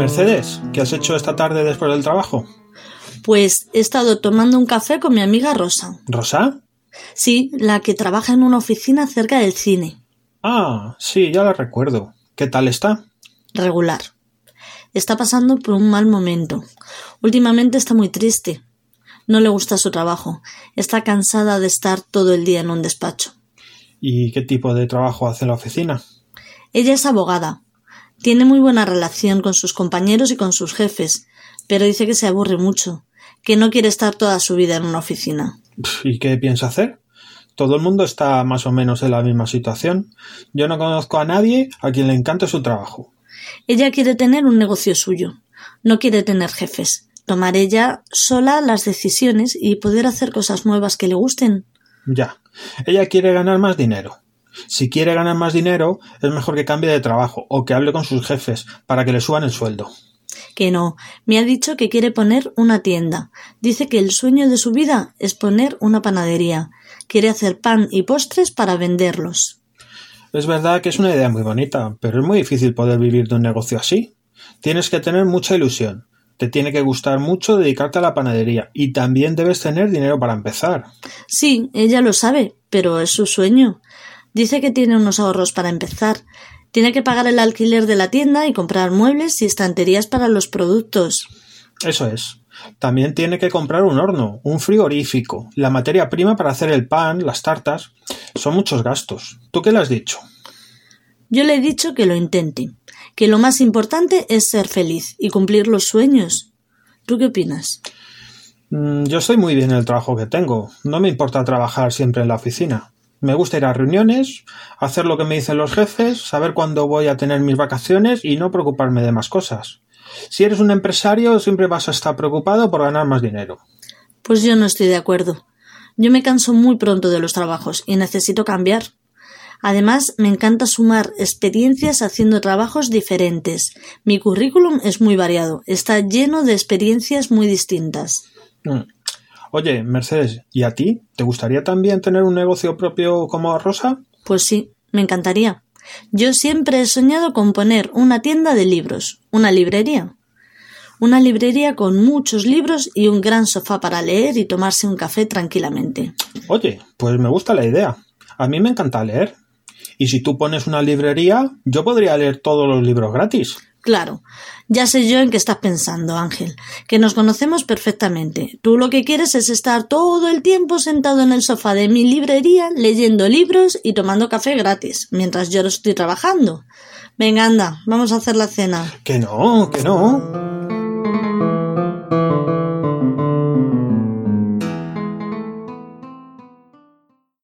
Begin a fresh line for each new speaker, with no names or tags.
Mercedes, ¿qué has hecho esta tarde después del trabajo?
Pues he estado tomando un café con mi amiga Rosa.
¿Rosa?
Sí, la que trabaja en una oficina cerca del cine.
Ah, sí, ya la recuerdo. ¿Qué tal está?
Regular. Está pasando por un mal momento. Últimamente está muy triste. No le gusta su trabajo. Está cansada de estar todo el día en un despacho.
¿Y qué tipo de trabajo hace en la oficina?
Ella es abogada. Tiene muy buena relación con sus compañeros y con sus jefes, pero dice que se aburre mucho, que no quiere estar toda su vida en una oficina.
¿Y qué piensa hacer? Todo el mundo está más o menos en la misma situación. Yo no conozco a nadie a quien le encante su trabajo.
Ella quiere tener un negocio suyo. No quiere tener jefes. Tomar ella sola las decisiones y poder hacer cosas nuevas que le gusten.
Ya. Ella quiere ganar más dinero. Si quiere ganar más dinero, es mejor que cambie de trabajo o que hable con sus jefes para que le suban el sueldo.
Que no. Me ha dicho que quiere poner una tienda. Dice que el sueño de su vida es poner una panadería. Quiere hacer pan y postres para venderlos.
Es verdad que es una idea muy bonita, pero es muy difícil poder vivir de un negocio así. Tienes que tener mucha ilusión. Te tiene que gustar mucho dedicarte a la panadería y también debes tener dinero para empezar.
Sí, ella lo sabe, pero es su sueño. Dice que tiene unos ahorros para empezar. Tiene que pagar el alquiler de la tienda y comprar muebles y estanterías para los productos.
Eso es. También tiene que comprar un horno, un frigorífico, la materia prima para hacer el pan, las tartas. Son muchos gastos. ¿Tú qué le has dicho?
Yo le he dicho que lo intente, que lo más importante es ser feliz y cumplir los sueños. ¿Tú qué opinas?
Mm, yo estoy muy bien en el trabajo que tengo. No me importa trabajar siempre en la oficina. Me gusta ir a reuniones, hacer lo que me dicen los jefes, saber cuándo voy a tener mis vacaciones y no preocuparme de más cosas. Si eres un empresario, siempre vas a estar preocupado por ganar más dinero.
Pues yo no estoy de acuerdo. Yo me canso muy pronto de los trabajos y necesito cambiar. Además, me encanta sumar experiencias haciendo trabajos diferentes. Mi currículum es muy variado, está lleno de experiencias muy distintas.
Mm. Oye, Mercedes, ¿y a ti? ¿Te gustaría también tener un negocio propio como Rosa?
Pues sí, me encantaría. Yo siempre he soñado con poner una tienda de libros, una librería. Una librería con muchos libros y un gran sofá para leer y tomarse un café tranquilamente.
Oye, pues me gusta la idea. A mí me encanta leer. Y si tú pones una librería, yo podría leer todos los libros gratis.
Claro, ya sé yo en qué estás pensando, Ángel, que nos conocemos perfectamente. Tú lo que quieres es estar todo el tiempo sentado en el sofá de mi librería leyendo libros y tomando café gratis, mientras yo estoy trabajando. Venga, anda, vamos a hacer la cena.
Que no, que no.